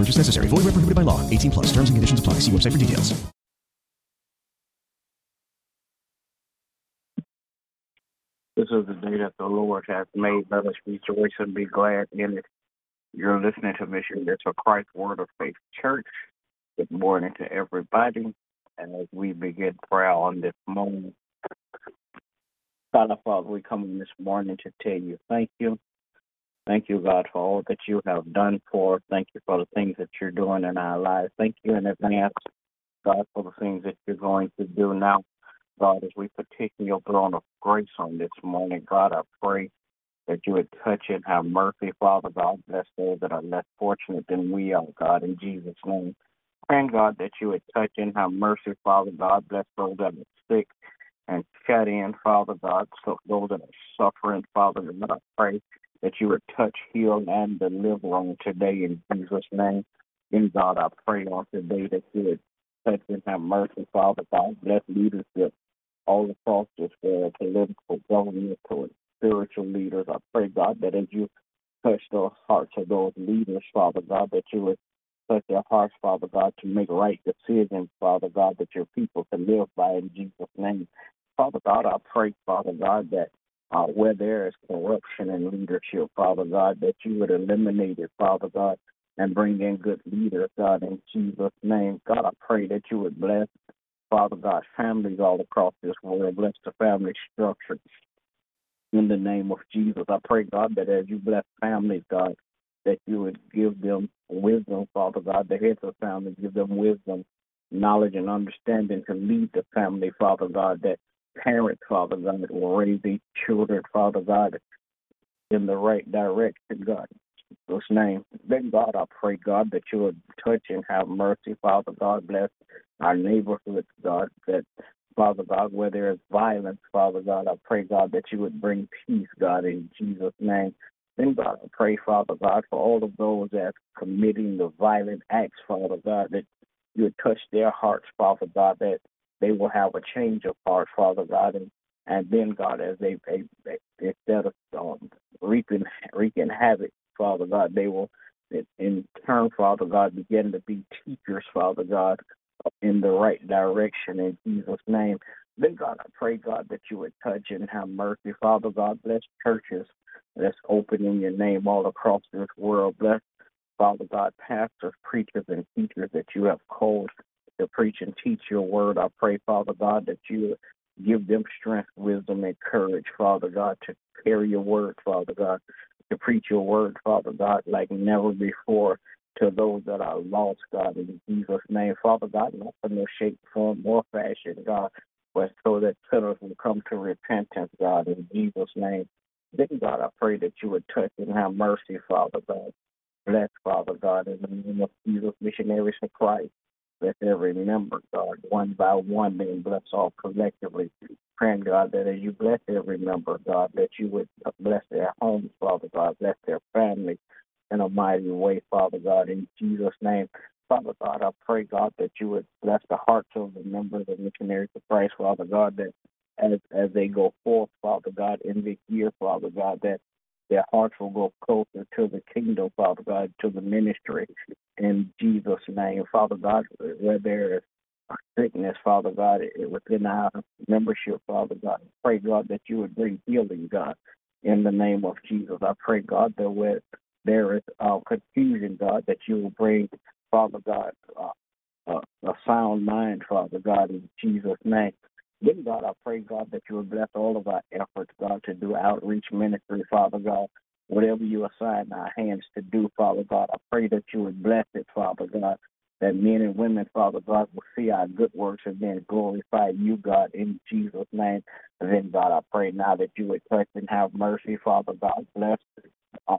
Purchase necessary. Void where prohibited by law. 18 plus. Terms and conditions apply. See website for details. This is the day that the Lord has made. Let us rejoice and be glad in it. You're listening to Mission a Christ Word of Faith Church. Good morning to everybody. And as we begin prayer on this morning, Father, Father, we come in this morning to tell you thank you. Thank you, God, for all that you have done for us. Thank you for the things that you're doing in our lives. Thank you in advance, God, for the things that you're going to do now. God, as we petition your throne of grace on this morning, God, I pray that you would touch and have mercy, Father God. Bless those that are less fortunate than we are, God, in Jesus' name. Praying, God, that you would touch and have mercy, Father God. Bless those that are sick and shut in, Father God. So those that are suffering, Father God, I pray that you would touch, heal, and deliver on today in Jesus' name. In God, I pray on today that you would touch and have mercy, Father God. Bless leadership all across this world, political, governmental, and spiritual leaders. I pray, God, that as you touch the hearts of those leaders, Father God, that you would touch their hearts, Father God, to make right decisions, Father God, that your people can live by in Jesus' name. Father God, I pray, Father God, that uh, where there is corruption in leadership, Father God, that you would eliminate it, Father God, and bring in good leaders, God, in Jesus' name. God, I pray that you would bless Father God, families all across this world. Bless the family structure. In the name of Jesus, I pray, God, that as you bless families, God, that you would give them wisdom, Father God, the heads of families, give them wisdom, knowledge, and understanding to lead the family, Father God, that parents, Father God, will raise their children, Father God, in the right direction, God. Jesus' name. Then, God, I pray, God, that you would touch and have mercy, Father God. Bless our neighborhoods, God, that Father God, where there is violence, Father God, I pray, God, that you would bring peace, God, in Jesus' name. Then, God, I pray, Father God, for all of those that are committing the violent acts, Father God, that you would touch their hearts, Father God, that they will have a change of heart, Father God, and and then God, as they, they, they instead of um, reaping wreaking havoc, Father God, they will in turn, Father God, begin to be teachers, Father God, in the right direction in Jesus' name. Then, God, I pray, God, that you would touch and have mercy. Father God, bless churches that's open in your name all across this world. Bless, Father God, pastors, preachers, and teachers that you have called to preach and teach your word. I pray, Father God, that you give them strength, wisdom, and courage, Father God, to carry your word, Father God, to preach your word, Father God, like never before to those that are lost, God, in Jesus' name. Father God, not for no shape, form, or fashion, God, but so that sinners will come to repentance, God, in Jesus' name. Then, God, I pray that you would touch and have mercy, Father God. Bless, Father God, in the name of Jesus, missionaries for Christ. Bless every member, God, one by one, then bless all collectively. Praying, God, that as you bless every member, God, that you would bless their homes, Father God, bless their families in a mighty way, Father God, in Jesus' name. Father God, I pray, God, that you would bless the hearts of the members of the Missionaries of Christ, Father God, that as as they go forth, Father God, in this year, Father God, that their hearts will go closer to the kingdom, Father God, to the ministry. In Jesus' name, Father God, where there is sickness, Father God, within our membership, Father God, pray, God, that you would bring healing, God, in the name of Jesus. I pray, God, that where there is uh, confusion, God, that you will bring, Father God, uh, uh, a sound mind, Father God, in Jesus' name. Then, God, I pray, God, that you would bless all of our efforts, God, to do outreach ministry, Father God. Whatever you assign our hands to do, Father God, I pray that you would bless it, Father God. That men and women, Father God, will see our good works and then glorify you, God, in Jesus' name. And then, God, I pray now that you would touch and have mercy, Father God. Bless uh,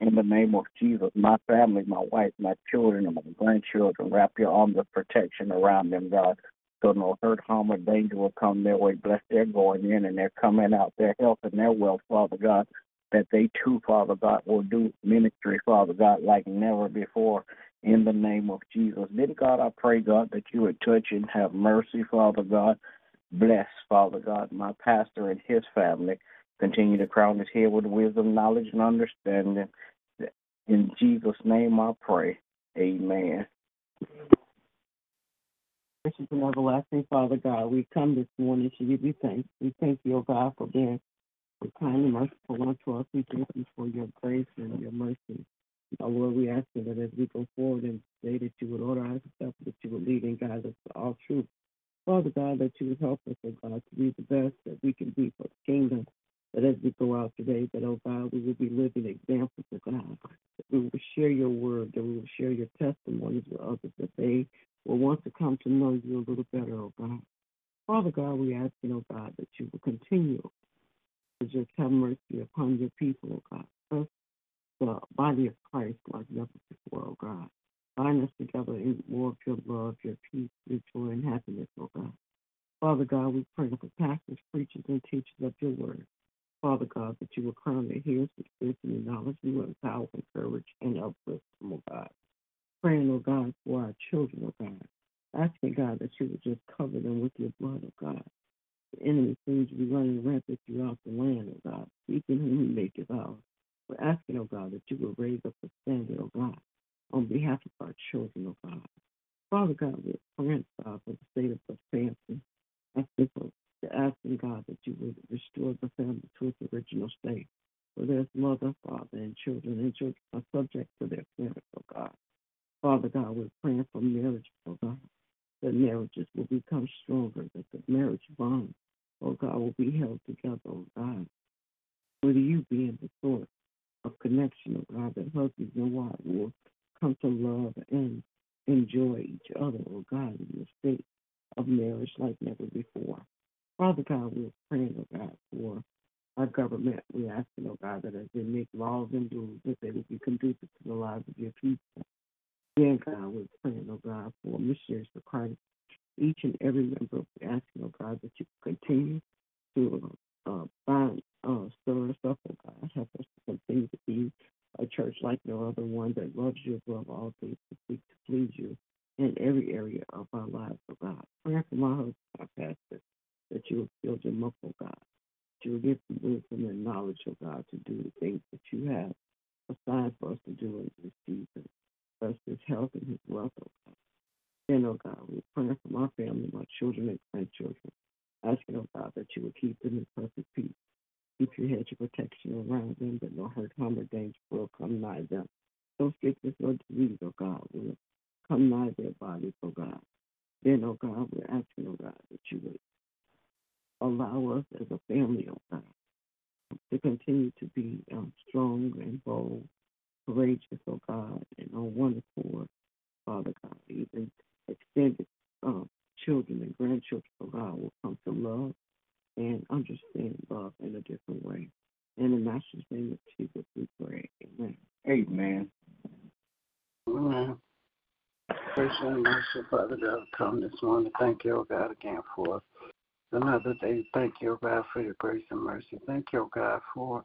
In the name of Jesus, my family, my wife, my children, and my grandchildren, wrap your arms of protection around them, God. So no hurt, harm, or danger will come their way. Bless their going in and their coming out, their health and their wealth, Father God. That they too, Father God, will do ministry, Father God, like never before. In the name of Jesus. Then, God, I pray, God, that you would touch and have mercy, Father God. Bless, Father God, my pastor and his family. Continue to crown his head with wisdom, knowledge, and understanding. In Jesus' name I pray. Amen. Gracious and everlasting Father God, we come this morning to give you thanks. We thank you, O God, for being so kind and merciful unto us. We thank you for your grace and your mercy. Oh, Lord, we ask you that as we go forward and say that you would order our steps, that you would lead and guide us to all truth. Father God, that you would help us, oh God, to be the best that we can be for the kingdom. That as we go out today, that, oh God, we will be living examples, of God. That we will share your word, that we will share your testimonies with others, that they will want to come to know you a little better, oh God. Father God, we ask you, oh God, that you will continue to just have mercy upon your people, oh God. First, the body of Christ like never before, oh God. Bind us together in more of your love, your peace, your joy, and happiness, oh God. Father God, we pray for pastors, preachers, and teachers of your word. Father God, that you will crown their ears with wisdom and knowledge, you will empower, encourage, and uplift them, oh God. Praying, oh God, for our children, oh God. Asking, God, that you would just cover them with your blood, oh God. The enemy seems to be running rampant throughout the land, oh God, seeking whom he may devour. We're asking, oh God, that you will raise up a standard, oh God, on behalf of our children, oh God. Father God, we're praying, God, for the state of the family. Asking for asking God that you would restore the family to its original state. For there's mother, father, and children, and children are subject to their parents. Father God, we're praying for marriage, oh God, that marriages will become stronger, that the marriage bond, oh God, will be held together, oh God. With you being the source of connection, oh God, that husbands and wives will come to love and enjoy each other, oh God, in the state of marriage like never before. Father God, we're praying, oh God, for our government. We're asking, oh God, that as they make laws and rules, that they will be conducive to the lives of your people. Yeah, God, we're praying, oh God, for missionaries for Christ. Each and every member, we're asking, oh God, that you continue to uh, find, uh, stir us up, oh God. Help us to continue to be a church like no other one that loves you above all things, to seek to please you in every area of our lives, oh God. Praying for my husband, our pastor, that you will build him up, oh God. That you will give him wisdom and knowledge, oh God, to do the things that you have assigned for us to do in this season. Bless his health and his wealth, oh God. Then, oh God, we're praying for my family, my children and grandchildren. Asking, oh God, that you will keep them in perfect peace. Keep your hedge of protection around them, that no hurt, harm, or danger will come nigh them. No sickness or disease, oh God, will come nigh their bodies, oh God. Then, oh God, we're asking, oh God, that you would allow us as a family, oh God, to continue to be um, strong and bold, courageous, oh God, and on one accord, Father God, even extended um, children and grandchildren, oh God, will come to love and understand love in a different way. In the Master's name of Jesus, we pray. Amen. Amen. Amen. Gracious and merciful Father God, come this morning. Thank you, oh God, again for another day. Thank you, oh God, for your grace and mercy. Thank you, oh God, for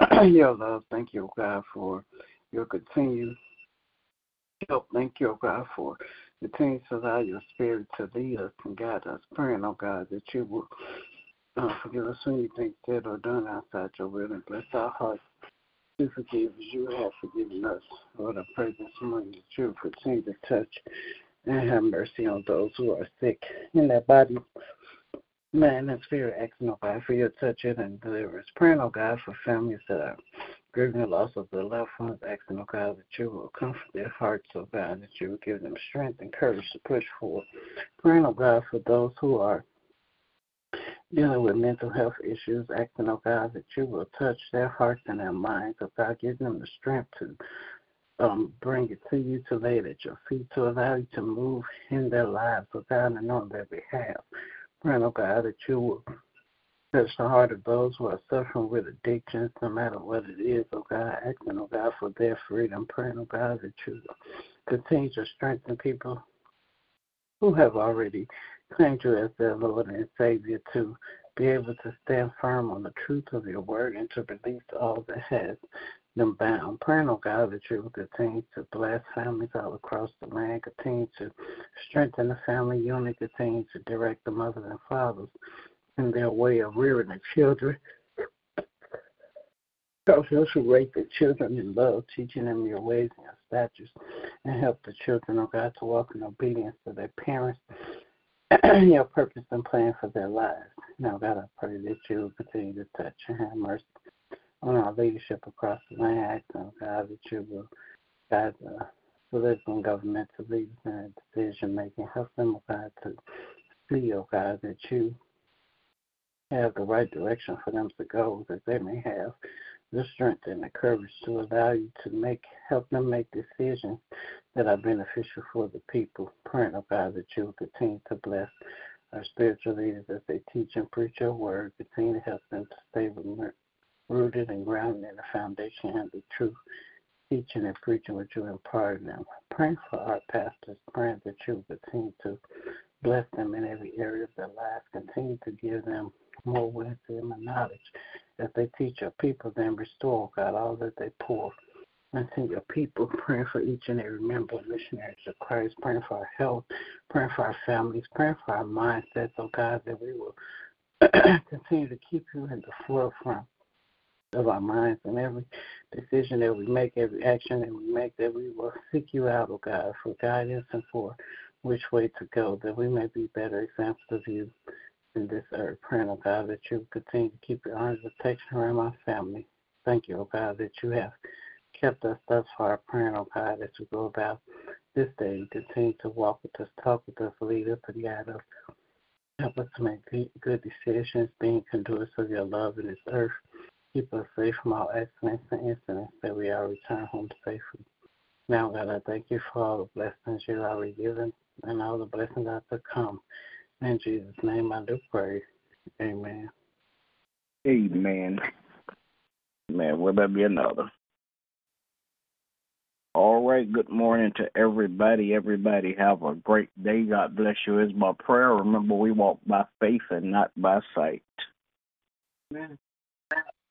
your love. Thank you, God, for your continued help. Thank you, God, for continue to allow your spirit to lead us and guide us. Praying, oh God, that you will uh, forgive us anything said or done outside your will and bless our hearts to forgive as you have forgiven us. Lord, I pray this morning that you continue to touch and have mercy on those who are sick in their body. Man and spirit, asking, oh God, for your touching and deliverance. Praying, oh God, for families that are grieving the loss of their loved ones, asking, oh God, that you will comfort their hearts, oh God, that you will give them strength and courage to push forward. Praying, oh God, for those who are dealing with mental health issues, asking, oh God, that you will touch their hearts and their minds, oh God, give them the strength to um, bring it to you, to lay it at your feet, to allow you to move in their lives, oh God, and on their behalf. Praying, God, that you will Touch the heart of those who are suffering with addictions, no matter what it is, oh God, asking, oh God, for their freedom, praying, oh God, that you continue to strengthen people who have already claimed you as their Lord and Savior to be able to stand firm on the truth of your word and to release all that has them bound. Praying, oh God, that you will continue to bless families all across the land, continue to strengthen the family unit, continue to direct the mothers and fathers in their way of rearing their children. Help us to raise the children in love, teaching them your ways and your statutes, and help the children, oh God, to walk in obedience to their parents your purpose and plan for their lives. Now, God, I pray that you will continue to touch and have mercy Oh, on our leadership across the land. Oh God, that you will guide uh, the political and governmental leaders in decision making. Help them, oh God, to see, oh God, that you have the right direction for them to go, that they may have the strength and the courage to allow you to make help them make decisions that are beneficial for the people. Praying, oh God, that you will continue to bless our spiritual leaders as they teach and preach your word. Continue to help them to stay rooted and grounded in the foundation and the truth, teaching and preaching what you impart them. Praying for our pastors, praying that you continue to bless them in every area of their lives. Continue to give them more wisdom and knowledge as they teach your people, then restore, God, all that they pour into your people, praying for each and every member of missionaries of Christ, praying for our health, praying for our families, praying for our mindsets, oh God, that we will continue to keep you in the forefront of our minds and every decision that we make, every action that we make, that we will seek you out, oh God, for guidance and for which way to go, that we may be better examples of you in this earth. Praying, oh God, that you continue to keep your arms of protection around my family. Thank you, oh God, that you have kept us thus far. Praying, oh God, that we go about this day, continue to walk with us, talk with us, lead us, and guide us. Help us to make good decisions, being conduits of your love in this earth. Keep us safe from all accidents and incidents that we all return home safely. Now, God, I thank you for all the blessings you've already given and all the blessings that to come. In Jesus' name I do pray. Amen. Amen. Man, will there be another? All right, good morning to everybody. Everybody have a great day. God bless you is my prayer. Remember, we walk by faith and not by sight. Amen.